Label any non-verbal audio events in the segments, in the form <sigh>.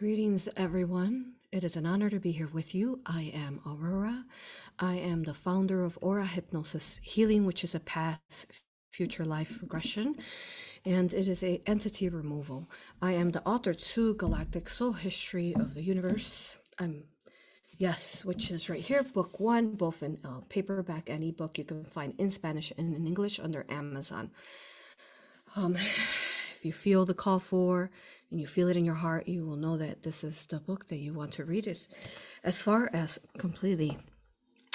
Greetings, everyone. It is an honor to be here with you. I am Aurora. I am the founder of Aura Hypnosis Healing, which is a past future life regression, and it is a entity removal. I am the author to Galactic Soul History of the Universe. I'm yes, which is right here, book one, both in uh, paperback and ebook. You can find in Spanish and in English under Amazon. Um, if you feel the call for and you feel it in your heart, you will know that this is the book that you want to read. It as far as completely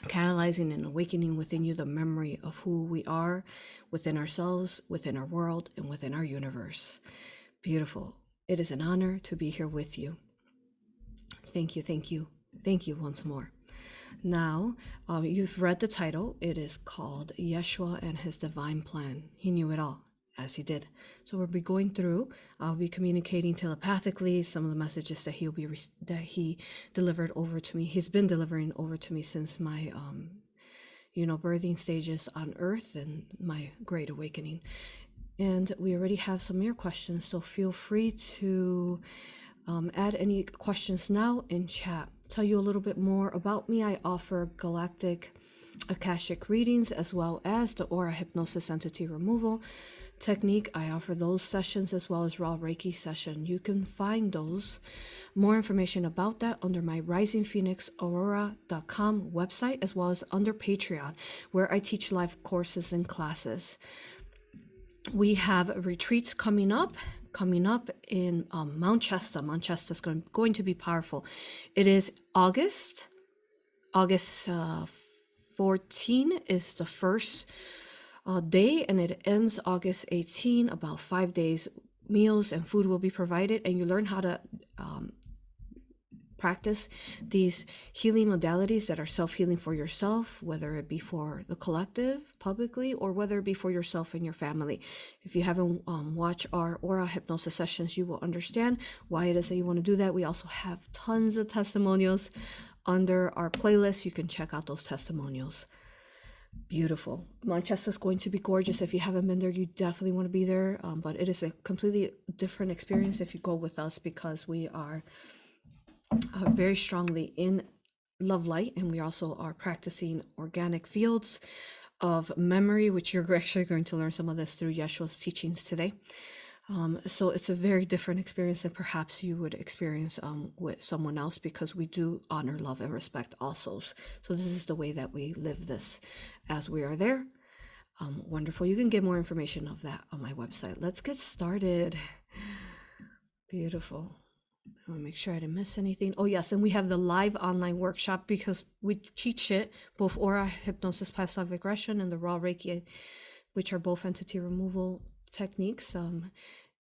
catalyzing and awakening within you the memory of who we are within ourselves, within our world, and within our universe. Beautiful. It is an honor to be here with you. Thank you, thank you, thank you once more. Now, um, you've read the title. It is called Yeshua and His Divine Plan. He knew it all as he did. So we'll be going through. I'll be communicating telepathically some of the messages that he'll be that he delivered over to me. He's been delivering over to me since my um, you know, birthing stages on Earth and my great awakening. And we already have some of your questions, so feel free to um, add any questions now in chat. Tell you a little bit more about me. I offer galactic Akashic readings as well as the aura hypnosis entity removal technique. I offer those sessions as well as raw Reiki session. You can find those more information about that under my risingphoenixaurora.com website as well as under Patreon where I teach live courses and classes. We have retreats coming up coming up in um, Mount Shasta. Mount Shasta is going, going to be powerful. It is August. August uh, 14 is the first uh, day and it ends August 18. About five days, meals and food will be provided, and you learn how to um, practice these healing modalities that are self healing for yourself, whether it be for the collective publicly or whether it be for yourself and your family. If you haven't um, watched our aura hypnosis sessions, you will understand why it is that you want to do that. We also have tons of testimonials under our playlist. You can check out those testimonials beautiful. Mount Shasta is going to be gorgeous. If you haven't been there, you definitely want to be there. Um, but it is a completely different experience if you go with us because we are uh, very strongly in love light and we also are practicing organic fields of memory, which you're <laughs> actually going to learn some of this through Yeshua's teachings today. Um, so it's a very different experience than perhaps you would experience um, with someone else because we do honor, love, and respect all souls. So this is the way that we live this as we are there. Um, wonderful. You can get more information of that on my website. Let's get started. Beautiful. I want to make sure I didn't miss anything. Oh, yes. And we have the live online workshop because we teach it both aura hypnosis, past life regression, and the raw Reiki, which are both entity removal techniques. Um,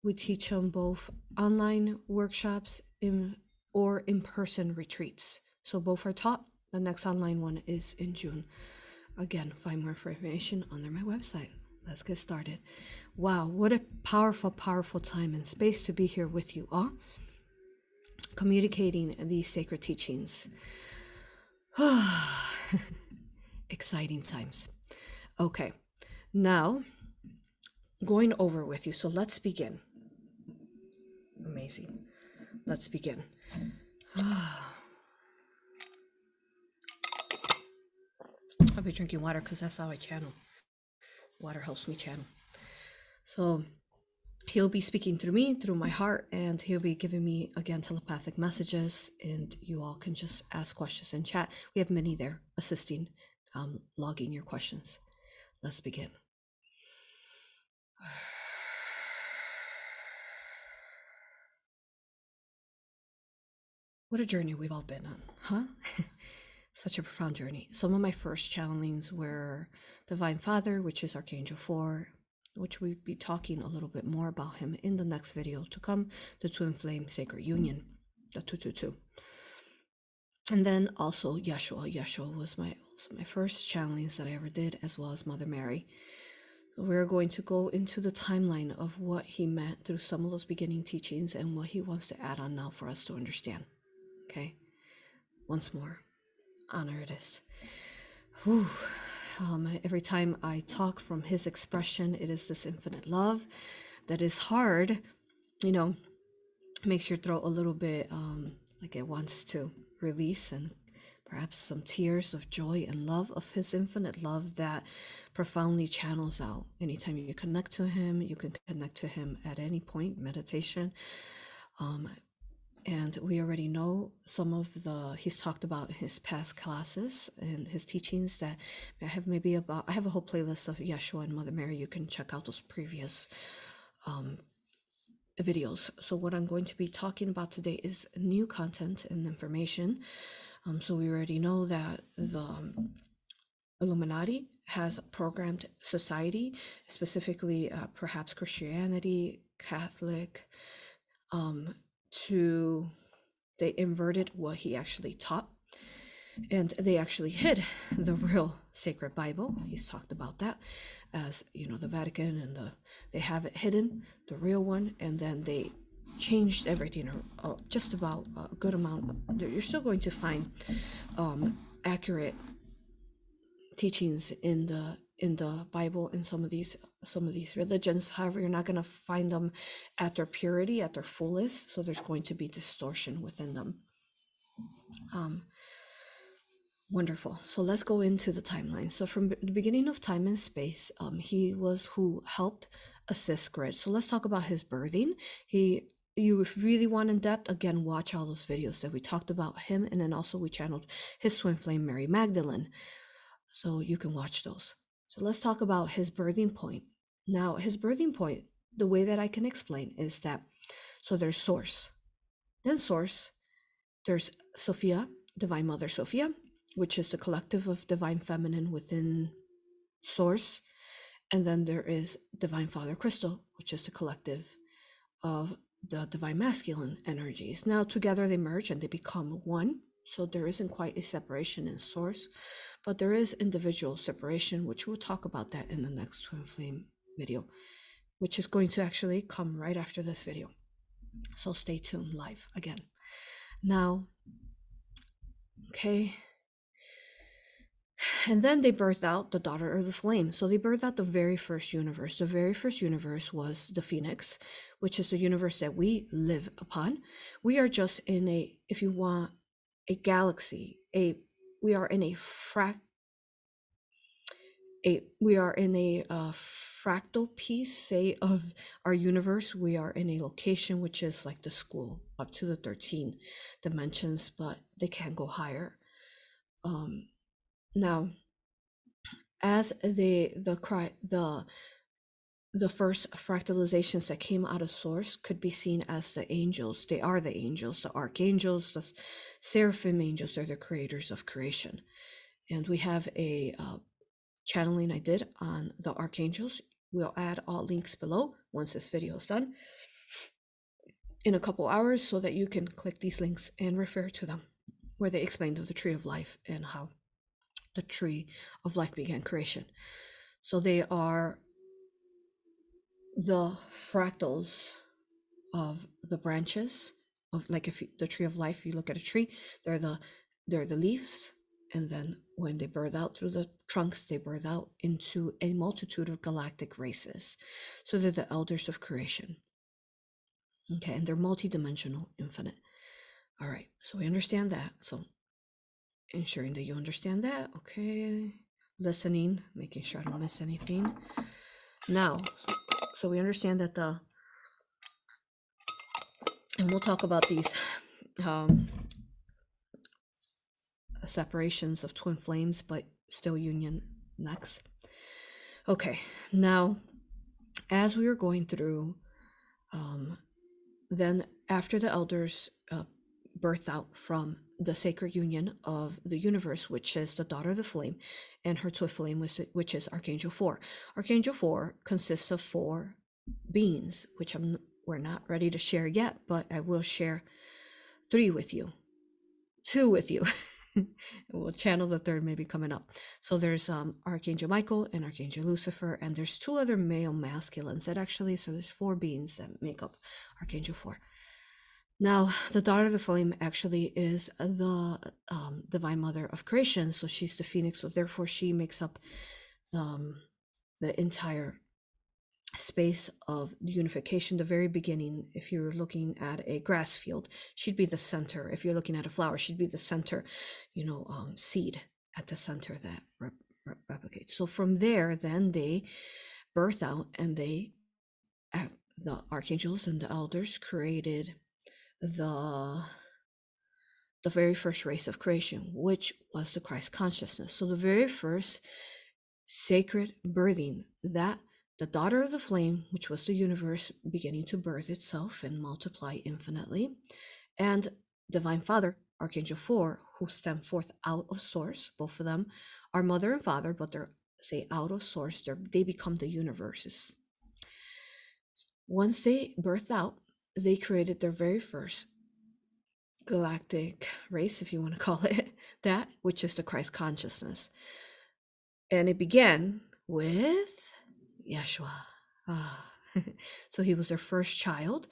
we teach them both online workshops in, or in person retreats. So both are taught. The next online one is in June. Again, find more information under my website. Let's get started. Wow, what a powerful, powerful time and space to be here with you all, communicating these sacred teachings. <sighs> Exciting times. Okay, now going over with you. So let's begin. Amazing. Let's begin. <sighs> I'll be drinking water because that's how I channel. Water helps me channel. So he'll be speaking through me, through my heart, and he'll be giving me again telepathic messages. And you all can just ask questions in chat. We have many there assisting, um, logging your questions. Let's begin. <sighs> What a journey we've all been on, huh? <laughs> Such a profound journey. Some of my first channelings were Divine Father, which is Archangel 4, which we'll be talking a little bit more about him in the next video to come, the Twin Flame Sacred Union, the 222. And then also Yeshua. Yeshua was my was my first channelings that I ever did, as well as Mother Mary. We're going to go into the timeline of what he meant through some of those beginning teachings and what he wants to add on now for us to understand. Okay? Once more, honor it is. Whew. Um, every time I talk from his expression, it is this infinite love that is hard, you know, makes your throat a little bit um, like it wants to release and perhaps some tears of joy and love of his infinite love that profoundly channels out. Anytime you connect to him you can connect to him at any point meditation. Um, and we already know some of the he's talked about his past classes and his teachings that i have maybe about i have a whole playlist of yeshua and mother mary. You can check out those previous um, videos. So what i'm going to be talking about today is new content and information um, so we already know that the um, illuminati has programmed society specifically uh, perhaps christianity catholic um, to they inverted what he actually taught and they actually hid the real sacred bible. He's talked about that as you know the vatican and the they have it hidden the real one and then they changed everything uh, just about a good amount you're still going to find um, accurate teachings in the in the Bible in some of these some of these religions. However, you're not going to find them at their purity, at their fullest. So there's going to be distortion within them. Um, wonderful. So let's go into the timeline. So from the beginning of time and space, um, he was who helped assist Grid. So let's talk about his birthing. He you really want in depth again watch all those videos that we talked about him and then also we channeled his twin flame mary magdalene. So you can watch those. So let's talk about his birthing point. Now, his birthing point, the way that I can explain is that so there's source, then source, there's Sophia, Divine Mother Sophia, which is the collective of divine feminine within source, and then there is Divine Father Crystal, which is the collective of the divine masculine energies. Now together they merge and they become one. So there isn't quite a separation in source, but there is individual separation, which we'll talk about that in the next twin flame video, which is going to actually come right after this video. So stay tuned live again. Now, okay. And then they birthed out the daughter of the flame. So they birthed out the very first universe. The very first universe was the phoenix, which is the universe that we live upon. We are just in a, if you want, a galaxy, a we are in a frac a we are in a uh, fractal piece say of our universe we are in a location which is like the school up to the 13 dimensions but they can go higher um now as the the cry the the first fractalizations that came out of source could be seen as the angels. They are the angels the archangels the seraphim angels are the creators of creation. And we have a uh, channeling i did on the archangels. We'll add all links below once this video is done in a couple hours so that you can click these links and refer to them where they explained of the tree of life and how the tree of life began creation. So they are the fractals of the branches of like if you, the tree of life you look at a tree they're the they're the leaves and then when they birth out through the trunks they birth out into a multitude of galactic races. So they're the elders of creation. Okay and they're multidimensional infinite. All right so we understand that. So ensuring that you understand that okay listening making sure i don't miss anything now so we understand that the, and we'll talk about these um, separations of twin flames, but still union next. Okay, now as we are going through, um, then after the elders uh, birth out from the sacred union of the universe, which is the daughter of the flame, and her twin flame, which is Archangel 4. Archangel 4 consists of four beings, which I'm, we're not ready to share yet, but I will share three with you, two with you. <laughs> we'll channel the third maybe coming up. So there's um, Archangel Michael and Archangel Lucifer, and there's two other male masculines that actually, so there's four beings that make up Archangel 4. Now, the daughter of the flame actually is the um, divine mother of creation, so she's the phoenix. So therefore, she makes up um, the entire space of unification, the very beginning. If you're looking at a grass field, she'd be the center. If you're looking at a flower, she'd be the center, you know, um, seed at the center that rep- rep- replicates. So from there, then they birth out and they, uh, the archangels and the elders created the the very first race of creation, which was the Christ consciousness. So the very first sacred birthing that the daughter of the flame, which was the universe beginning to birth itself and multiply infinitely, and divine father, Archangel 4, who stem forth out of source. Both of them are mother and father, but they're say out of source, they're, they become the universes. Once they birthed out, they created their very first galactic race, if you want to <laughs> call it that, which is the Christ consciousness. And it began with Yeshua. Ah. <sighs> so he was their first child,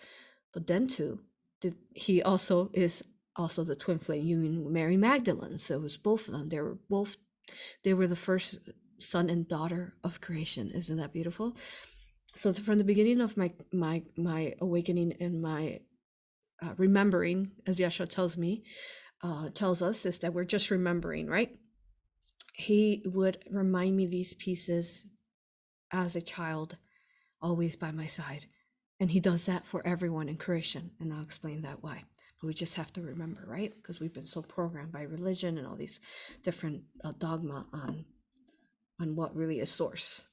but then too, did, he also is also the twin flame union with Mary Magdalene. So it was both of them. They were both they were the first son and daughter of creation. Isn't that beautiful? So from the beginning of my my my awakening and my uh, remembering, as Yeshua tells me, uh, tells us, is that we're just remembering, right? He would remind me these pieces as a child, always by my side. And he does that for everyone in creation. And I'll explain that why. But we just have to remember, right? Because we've been so programmed by religion and all these different uh, dogma on on what really is source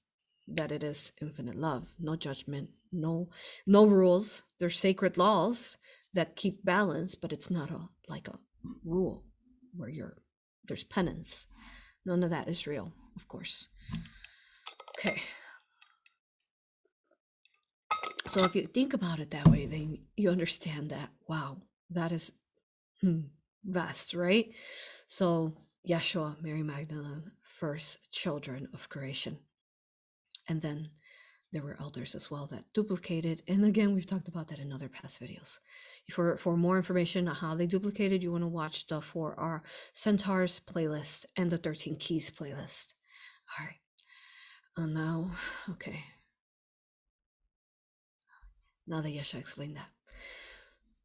that it is infinite love no judgment no no rules there's sacred laws that keep balance but it's not a like a rule where you're there's penance none of that is real of course okay so if you think about it that way, then you understand that, wow, that is hmm, vast, right? So Yeshua, Mary Magdalene, first children of creation. And then there were elders as well that duplicated. And again, we've talked about that in other past videos. For, for more information on how they duplicated, you want to watch the For Our Centaurs playlist and the 13 Keys playlist. All right. And now, okay, now that Yeshua explained that.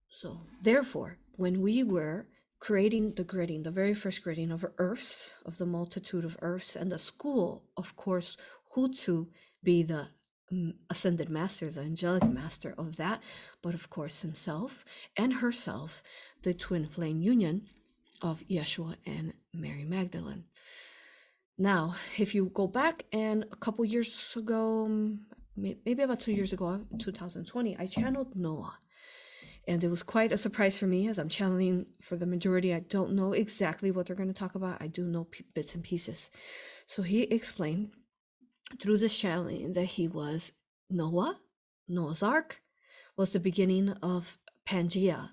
So, therefore, when we were creating the gridding, the very first gridding of earths, of the multitude of earths, and the school, of course, who to be the mm, ascended master, the angelic master of that, but of course himself and herself, the twin flame union of Yeshua and Mary Magdalene. Now, if you go back and a couple years ago, mm, maybe about two years ago, 2020, I channeled Noah. And it was quite a surprise for me as I'm channeling for the majority. I don't know exactly what they're going to talk about. I do know bits and pieces. So he explained through this channeling that he was Noah, Noah's Ark, was the beginning of Pangea.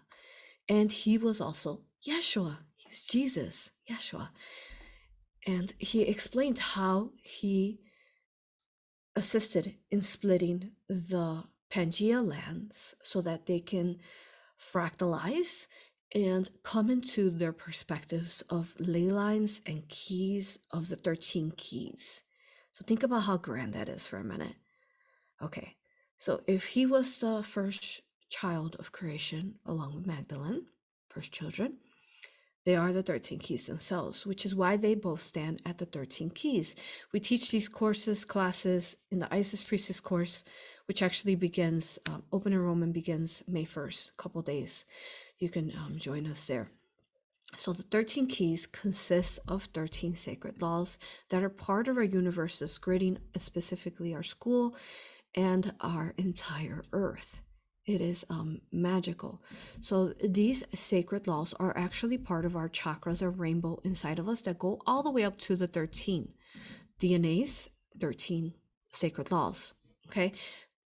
And he was also Yeshua. He's Jesus, Yeshua. And he explained how he assisted in splitting the Pangea lands so that they can fractalize and come into their perspectives of ley lines and keys of the 13 keys. So think about how grand that is for a minute. Okay, so if he was the first child of creation along with Magdalene, first children, they are the 13 keys themselves, which is why they both stand at the 13 keys. We teach these courses, classes in the Isis Priestess course, which actually begins, um, open enrollment begins May 1st, a couple days. You can um, join us there. So the 13 keys consist of 13 sacred laws that are part of our universe's gridding, specifically our school and our entire earth it is um, magical. So these sacred laws are actually part of our chakras, our rainbow inside of us that go all the way up to the 13 DNA's 13 sacred laws. Okay.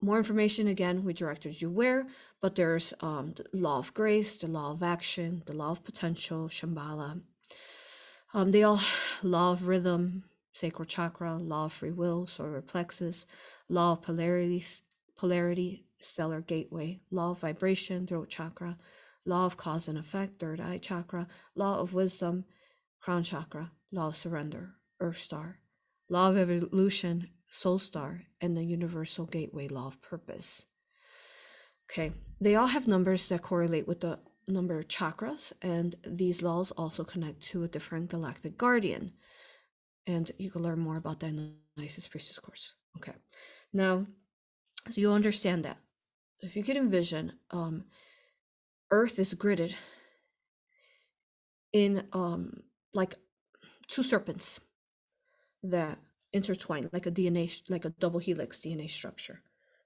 More information again, we directed you where, but there's um, the law of grace, the law of action, the law of potential, Shambhala. Um, they all law of rhythm, sacral chakra, law of free will, solar plexus, law of polarities, polarity, stellar gateway, law of vibration, throat chakra, law of cause and effect, third eye chakra, law of wisdom, crown chakra, law of surrender, earth star, law of evolution, soul star, and the universal gateway law of purpose. Okay, they all have numbers that correlate with the number of chakras, and these laws also connect to a different galactic guardian. And you can learn more about that in the Isis Priestess course. Okay, now, so you understand that. If you can envision, um, Earth is gridded in um, like two serpents that intertwine, like a DNA, like a double helix DNA structure.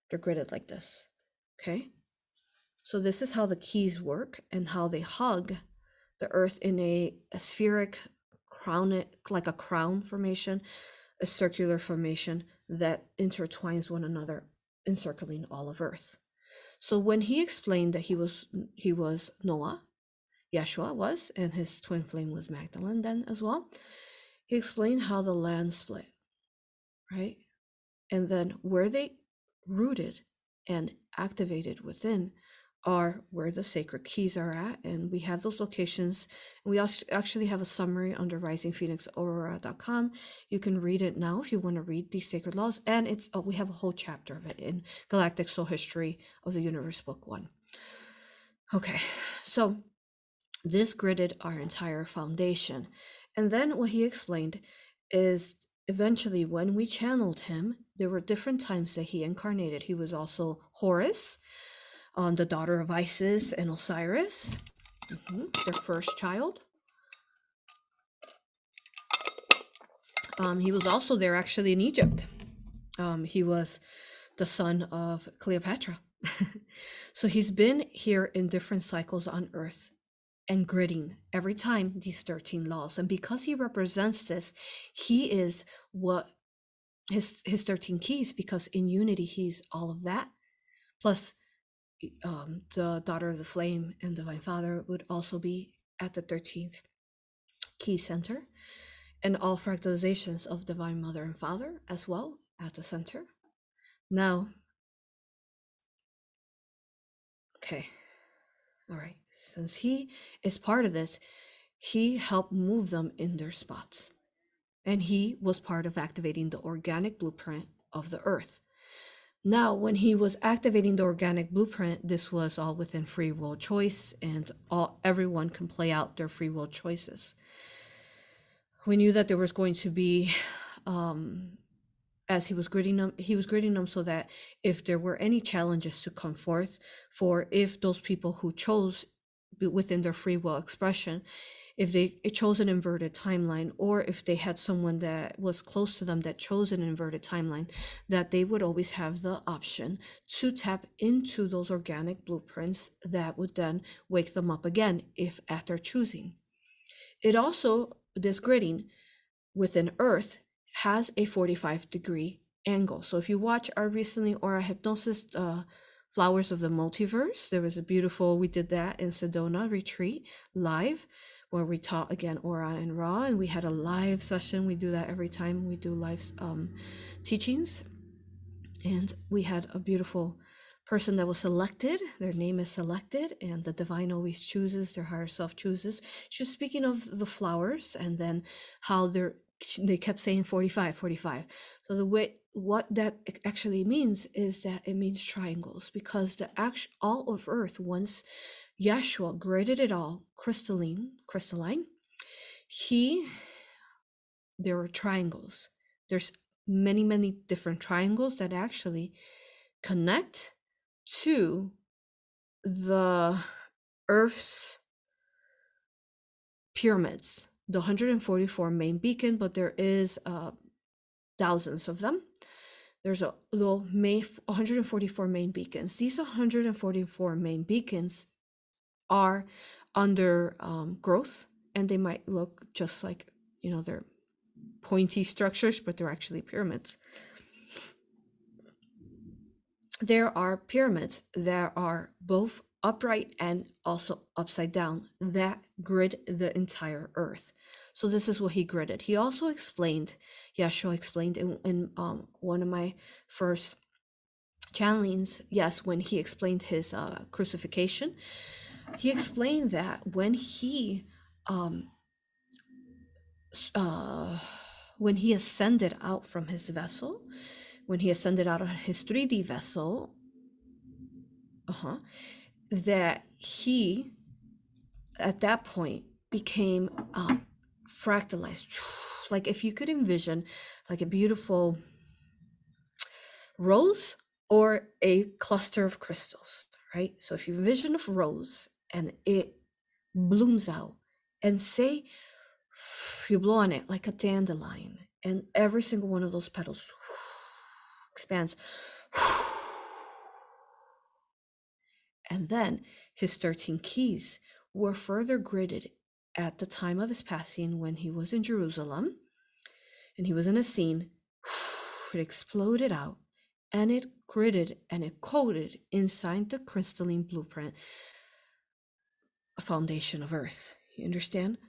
They're gridded like this. Okay. So this is how the keys work and how they hug the earth in a, a spheric crown, like a crown formation, a circular formation that intertwines one another, encircling all of earth. So when he explained that he was he was Noah, Yeshua was, and his twin flame was Magdalene then as well, he explained how the land split, right? And then where they rooted and activated within are where the sacred keys are at and we have those locations. We also actually have a summary under risingphoenixaurora.com you can read it now if you want to read these sacred laws and it's oh, we have a whole chapter of it in galactic soul history of the universe book one. Okay so this gridded our entire foundation. And then what he explained is eventually when we channeled him there were different times that he incarnated. He was also horus um, the daughter of isis and osiris. Mm-hmm, their first child. Um, he was also there actually in egypt. Um, he was the son of cleopatra. <laughs> So he's been here in different cycles on earth and gridding every time these 13 laws and because he represents this he is what his his 13 keys because in unity he's all of that. Plus um, the daughter of the flame and divine father would also be at the 13th key center and all fractalizations of divine mother and father as well at the center. Now okay. All right since he is part of this, he helped move them in their spots. And he was part of activating the organic blueprint of the earth. Now, when he was activating the organic blueprint, this was all within free will choice, and all everyone can play out their free will choices. We knew that there was going to be um, as he was gridding them he was gridding them so that if there were any challenges to come forth for if those people who chose within their free will expression if they chose an inverted timeline or if they had someone that was close to them that chose an inverted timeline that they would always have the option to tap into those organic blueprints that would then wake them up again if at their choosing. It also this gridding within earth has a 45 degree angle. So if you watch our recently aura hypnosis uh, Flowers of the Multiverse. There was a beautiful, we did that in Sedona retreat live where we taught again Aura and Ra, and we had a live session. We do that every time we do live um, teachings. And we had a beautiful person that was selected. Their name is selected, and the divine always chooses, their higher self chooses. She was speaking of the flowers and then how they're they kept saying 45 45 so the way what that actually means is that it means triangles because the act all of earth once yeshua graded it all crystalline crystalline he there were triangles. There's many many different triangles that actually connect to the earth's pyramids the 144 main beacon but there is uh, thousands of them there's a little main 144 main beacons. These 144 main beacons are under um, growth, and they might look just like you know they're pointy structures, but they're actually pyramids. There are pyramids that are both upright and also upside down that grid the entire earth. So this is what he gridded. He also explained, Yeshua explained in, in um, one of my first channelings, yes, when he explained his uh, crucifixion, he explained that when he um, uh, when he ascended out from his vessel, when he ascended out of his 3D vessel, uh-huh, that he at that point became uh, fractalized. <sighs> Like if you could envision like a beautiful rose or a cluster of crystals, right? So if you envision a rose and it blooms out and say <sighs> you blow on it like a dandelion and every single one of those petals <sighs> expands and then his 13 keys were further gridded at the time of his passing when he was in Jerusalem and he was in a scene. <sighs> It exploded out and it gridded and it coated inside the crystalline blueprint a foundation of earth. You understand?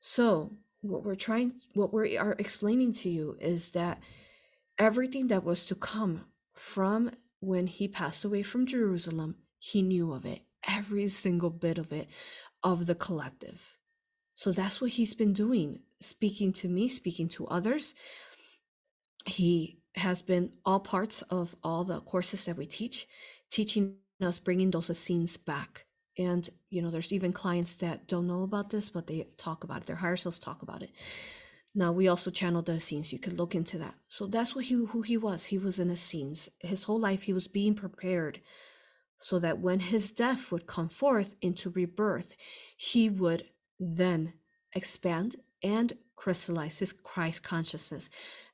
So, what we're trying, what we are explaining to you is that everything that was to come from when he passed away from Jerusalem, he knew of it, every single bit of it, of the collective. So that's what he's been doing, speaking to me, speaking to others. He has been all parts of all the courses that we teach, teaching us, bringing those scenes back. And, you know, there's even clients that don't know about this, but they talk about it. Their higher selves talk about it. Now we also channel the Essenes. You could look into that. So that's what he who he was. He was in the Essenes. His whole life he was being prepared so that when his death would come forth into rebirth, he would then expand and crystallize his Christ consciousness.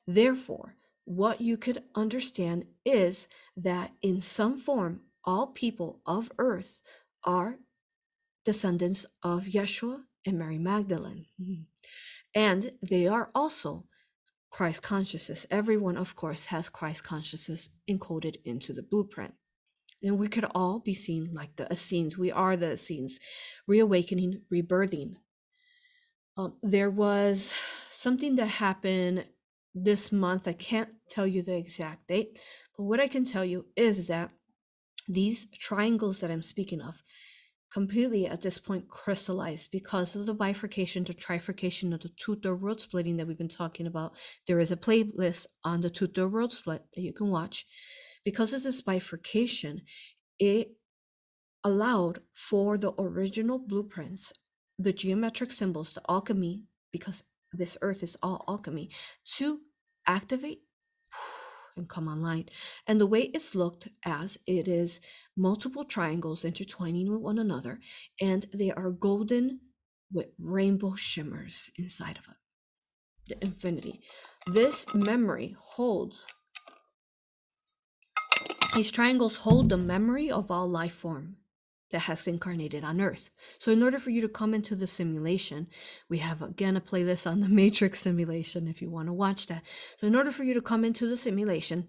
Therefore, what you could understand is that in some form, all people of earth are descendants of Yeshua and Mary Magdalene. And they are also Christ consciousness. Everyone, of course, has Christ consciousness encoded into the blueprint. And we could all be seen like the Essenes. We are the Essenes, reawakening, rebirthing. Um, there was something that happened this month. I can't tell you the exact date, but what I can tell you is that these triangles that I'm speaking of completely at this point crystallized because of the bifurcation to trifurcation of the two third world splitting that we've been talking about. There is a playlist on the two third world split that you can watch. Because of this bifurcation, it allowed for the original blueprints, the geometric symbols, the alchemy, because this earth is all alchemy, to activate <sighs> and come online. And the way it's looked as it is multiple triangles intertwining with one another, and they are golden with rainbow shimmers inside of it. The infinity. This memory holds, these triangles hold the memory of all life form that has incarnated on earth. So in order for you to come into the simulation, we have again a playlist on the <laughs> matrix simulation if you want to watch that. So in order for you to come into the simulation,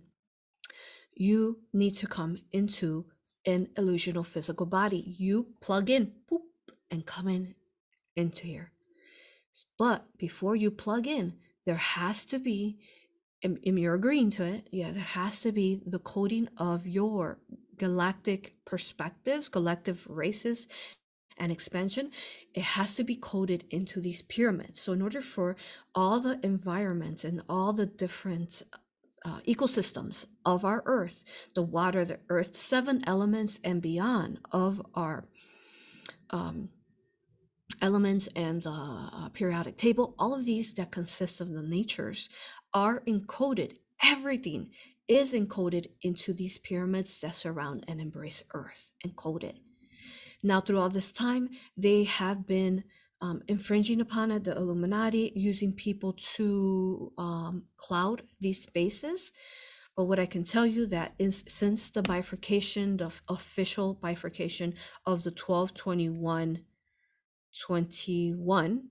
you need to come into an illusional physical body. You plug in, boop, and come in into here. But before you plug in, there has to be, and you're agreeing to it, yeah, there has to be the coding of your galactic perspectives, collective races, and expansion, it has to be coded into these pyramids. So, in order for all the environments and all the different uh, ecosystems of our earth, the water, the earth, seven elements and beyond of our um, elements and the uh, periodic table, all of these that consist of the natures are encoded. Everything is encoded into these pyramids that surround and embrace Earth, encoded. Now, through all this time, they have been um, infringing upon it, the Illuminati, using people to um, cloud these spaces. But what I can tell you that is since the bifurcation, the official bifurcation of the 1221 21,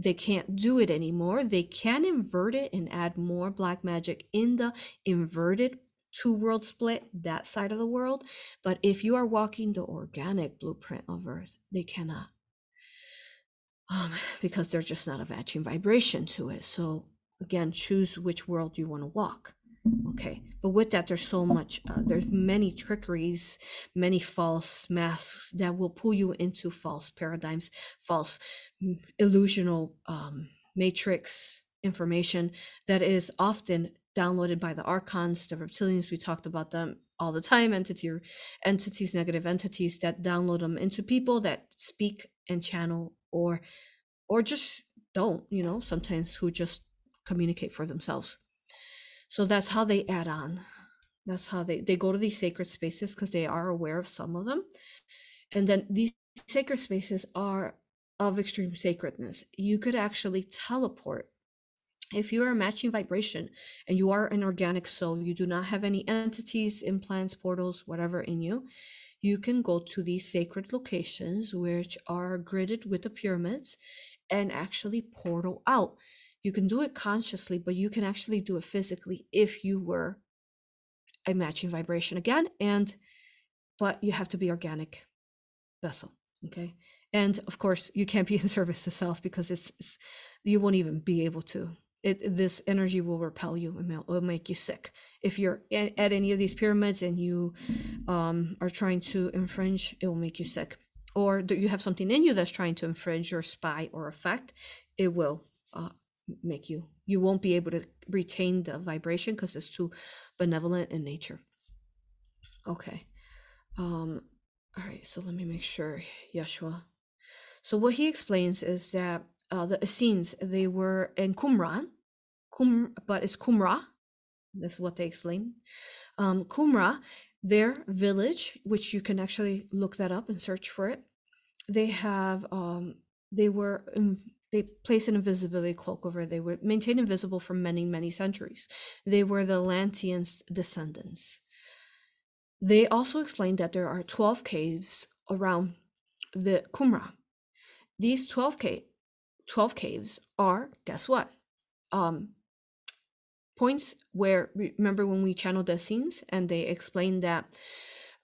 they can't do it anymore. They can invert it and add more black magic in the inverted two world split, that side of the world. But if you are walking the organic blueprint of Earth, they cannot. Um, because there's just not a matching vibration to it. So again, choose which world you want to walk. Okay, but with that, there's so much. Uh, there's many trickeries, many false masks that will pull you into false paradigms, false mm, illusional um, matrix information that is often downloaded by the archons, the reptilians. We talked about them all the time. Entity entities, negative entities that download them into people that speak and channel, or or just don't. You know, sometimes who just communicate for themselves. So that's how they add on. That's how they they go to these sacred spaces because they are aware of some of them, and then these sacred spaces are of extreme sacredness. You could actually teleport if you are matching vibration and you are an organic soul, you do not have any entities, implants, portals, whatever in you, you can go to these sacred locations which are gridded with the pyramids and actually portal out. You can do it consciously, but you can actually do it physically if you were a matching vibration again. And but you have to be organic vessel. Okay. And of course, you can't be <laughs> in service to self because it's, it's you won't even be able to it this energy will repel you and will make you sick if you're at, at any of these pyramids and you um, are trying to infringe it will make you sick or you have something in you that's trying to infringe or spy or affect it will make you you won't be able to retain the vibration because it's too benevolent in nature okay um all right so let me make sure yeshua so what he explains is that uh, the Essenes, they were in Qumran, Qum, but it's Qumra. That's what they explain. Um, Qumra, their village, which you can actually look that up and search for it. They have, um, they were, they placed an invisibility cloak over. They were maintained invisible for many, many centuries. They were the Atlanteans' descendants. They also explained that there are 12 caves around the Qumra. These 12 caves 12 caves are guess what um points where remember when we channeled the Essenes and they explained that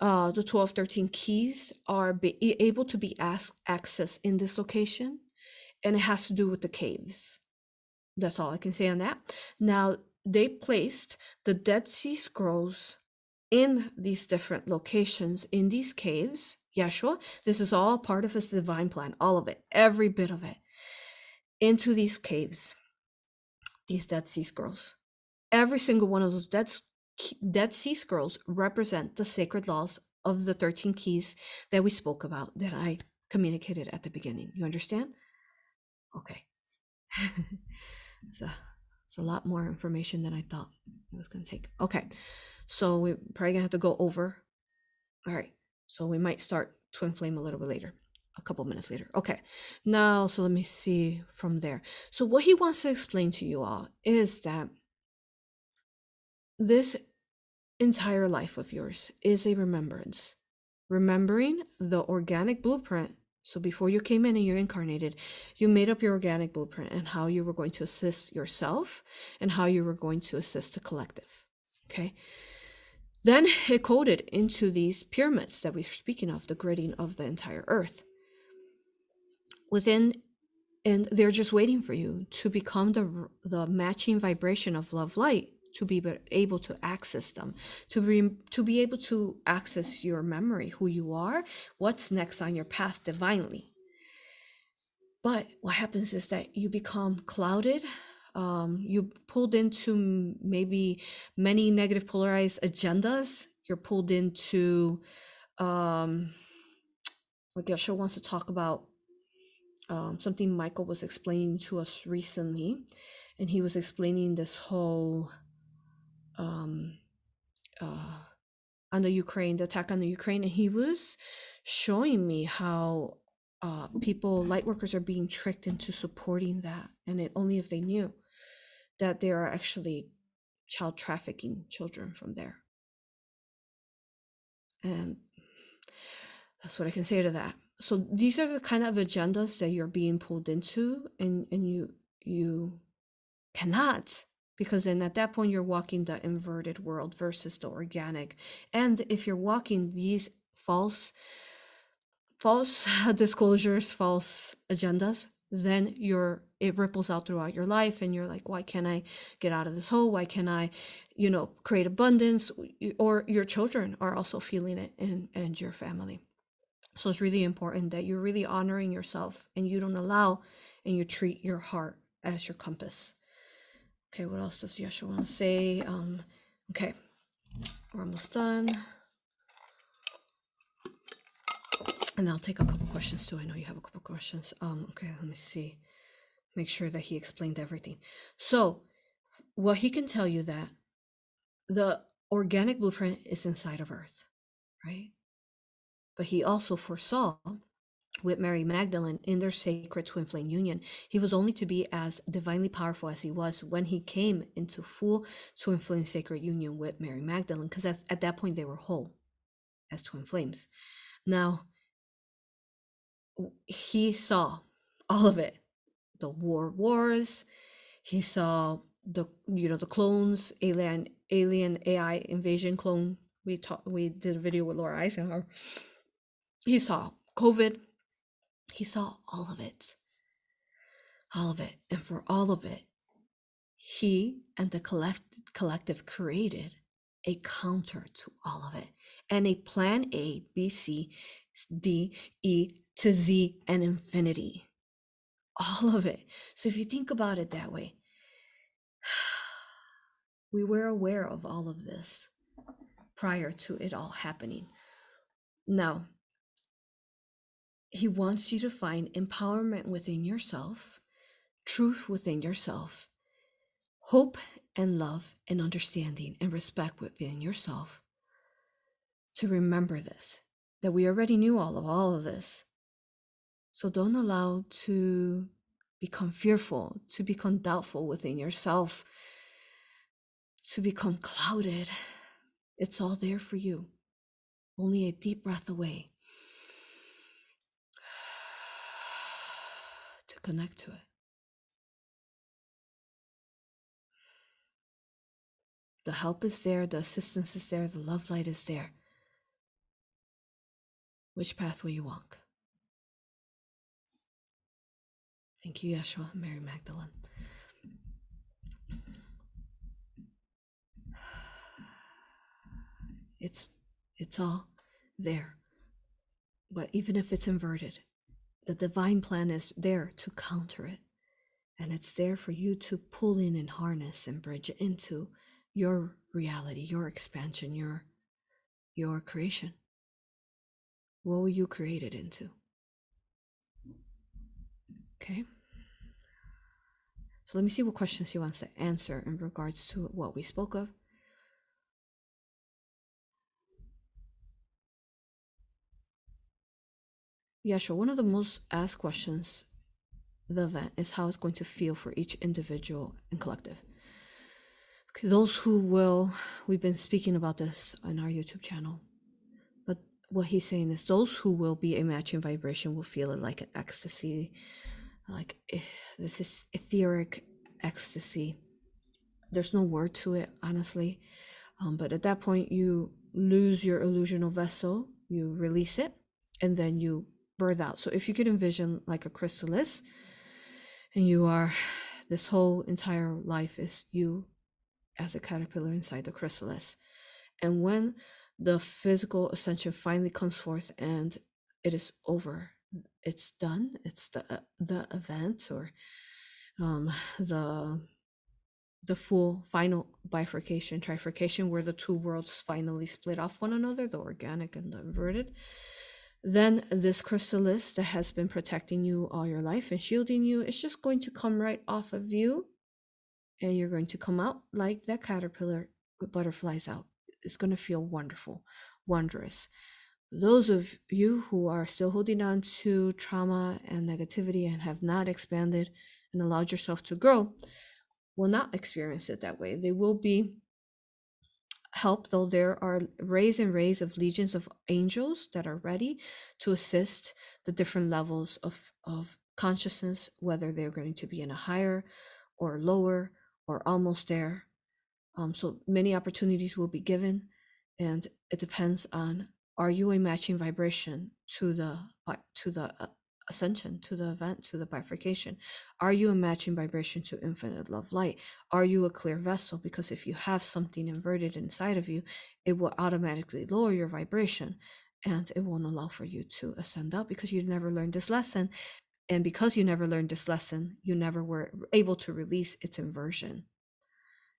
uh the 12 13 keys are be, able to be asked accessed in this location and it has to do with the caves that's all i can say on that now they placed the dead sea scrolls in these different locations in these caves yeshua this is all part of his divine plan all of it every bit of it into these caves, these Dead Sea Scrolls. Every single one of those Dead, Dead Sea Scrolls represent the sacred laws of the 13 keys that we spoke about, that I communicated at the beginning. You understand? Okay. <laughs> it's, a, it's a lot more information than I thought it was going to take. Okay. So we're probably going to have to go over. All right. So we might start Twin Flame a little bit later a couple minutes later. Okay, now, so let me see from there. So, what he wants to explain to you all is that this entire life of yours is a remembrance. Remembering the organic blueprint. So, before you came in and you incarnated, you made up your organic blueprint and how you were going to assist yourself and how you were going to assist the collective. Okay. Then it coded into these pyramids that we are speaking of, the gridding of the entire earth within and they're just waiting for you to become the the matching vibration of love light to be able to access them. To be to be able to access your memory who you are what's next on your path divinely. But what happens is that you become clouded um, you pulled into maybe many negative polarized agendas. You're pulled into um, what Yeshua wants to talk about um, something Michael was explaining to us recently, and he was explaining this whole um, uh, on the Ukraine, the attack on the Ukraine, and he was showing me how uh, people, light workers, are being tricked into supporting that, and it only if they knew that they are actually child trafficking children from there. And that's what I can say to that so these are the kind of agendas that you're being pulled into and and you you cannot because then at that point you're walking the inverted world versus the organic. And if you're walking these false false <laughs> disclosures false agendas then you're it ripples out throughout your life and you're like why can't i get out of this hole? Why can't i you know create abundance? Or your children are also feeling it and and your family. So it's really important that you're really honoring yourself and you don't allow and you treat your heart as your compass. Okay, what else does Yeshua want to say? Um, okay, we're almost done. And I'll take a couple questions too. I know you have a couple questions. Um, okay, let me see. Make sure that he explained everything. So, well, he can tell you that the organic blueprint is inside of Earth, right? But he also foresaw with Mary Magdalene in their sacred twin flame union. He was only to be as divinely powerful as he was when he came into full twin flame sacred union with Mary Magdalene, because at, at that point they were whole as twin flames. Now, he saw all of it the war wars he saw the you know the clones alien alien ai invasion clone we talked we did a video with laura eisenhower he saw covid he saw all of it all of it and for all of it he and the collect, collective created a counter to all of it and a plan a b c d e to z and infinity all of it. So if you think about it that way, <sighs> we were aware of all of this prior to it all happening. Now, he wants you to find empowerment within yourself, truth within yourself, hope and love and understanding and respect within yourself. To remember this, that we already knew all of all of this, so don't allow to become fearful, to become doubtful within yourself, to become clouded. It's all there for you, only a deep breath away connect to it. The help is there, the assistance is there, the love light is there. Which path will you walk? Thank you, Yeshua, Mary Magdalene. It's it's all there. But even if it's inverted, the divine plan is there to counter it. And it's there for you to pull in and harness and bridge into your reality, your expansion, your your creation. What will you create it into? Okay. So let me see what questions he wants to answer in regards to what we spoke of. Yeah, sure. One of the most asked questions the event is how it's going to feel for each individual and collective. Okay, those who will, we've been speaking about this on our YouTube channel, but what he's saying is those who will be a matching vibration will feel it like an ecstasy, like this is etheric ecstasy. There's no word to it, honestly. Um, but at that point, you lose your illusional vessel, you release it, and then you birth out. So if you could envision like a chrysalis, and you are, this whole entire life is you as a caterpillar inside the chrysalis. And when the physical ascension finally comes forth and it is over, it's done it's the uh, the event or um the the full final bifurcation trifurcation where the two worlds finally split off one another the organic and the inverted then this chrysalis that has been protecting you all your life and shielding you is just going to come right off of you. And you're going to come out like that caterpillar with butterflies out. It's going to feel wonderful wondrous. Those of you who are still holding on to trauma and negativity and have not expanded and allowed yourself to grow will not experience it that way. They will be helped, though there are rays and rays of legions of angels that are ready to assist the different levels of, of consciousness, whether they're going to be in a higher or lower or almost there. Um, so many opportunities will be given, and it depends on are you a matching vibration to the to the uh, ascension to the event to the bifurcation are you a matching vibration to infinite love light are you a clear vessel because if you have something inverted inside of you it will automatically lower your vibration and it won't allow for you to ascend up because you never learned this lesson and because you never learned this lesson you never were able to release its inversion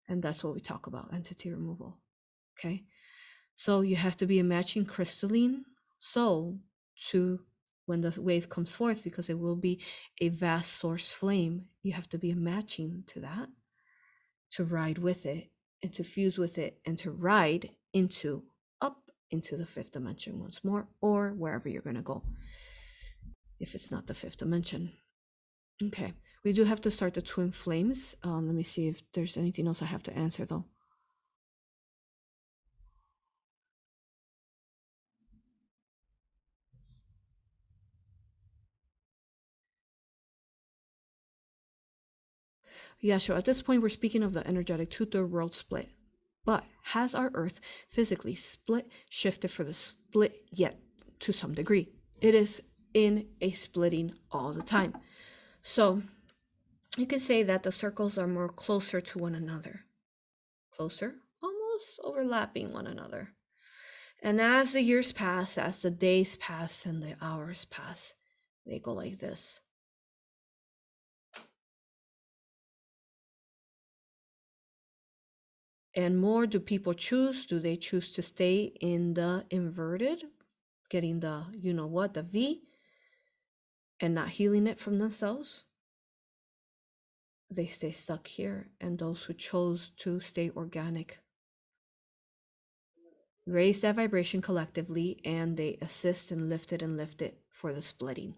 And that's what we talk about entity removal. Okay. So you have to be a matching crystalline soul to when the wave comes forth because it will be a vast source flame. You have to be a matching to that to ride with it and to fuse with it and to ride into up into the fifth dimension once more or wherever you're going to go if it's not the fifth dimension. Okay, we do have to start the twin flames. Um, let me see if there's anything else I have to answer though. Yeah, sure. At this point, we're speaking of the energetic two third world split. But has our Earth physically split, shifted for the split yet to some degree? It is in a splitting all the time. So you could say that the circles are more closer to one another. Closer, almost overlapping one another. And as the years pass, as the days pass and the hours pass, they go like this. And more do people choose? Do they choose to stay in the inverted, getting the, you know what, the V, and not healing it from themselves? They stay stuck here. And those who chose to stay organic raise that vibration collectively and they assist and lift it and lift it for the splitting.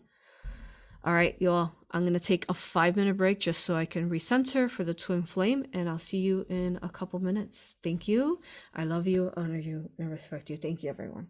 All right, y'all, I'm going to take a five minute break just so I can recenter for the twin flame, and I'll see you in a couple minutes. Thank you. I love you, honor you, and respect you. Thank you, everyone.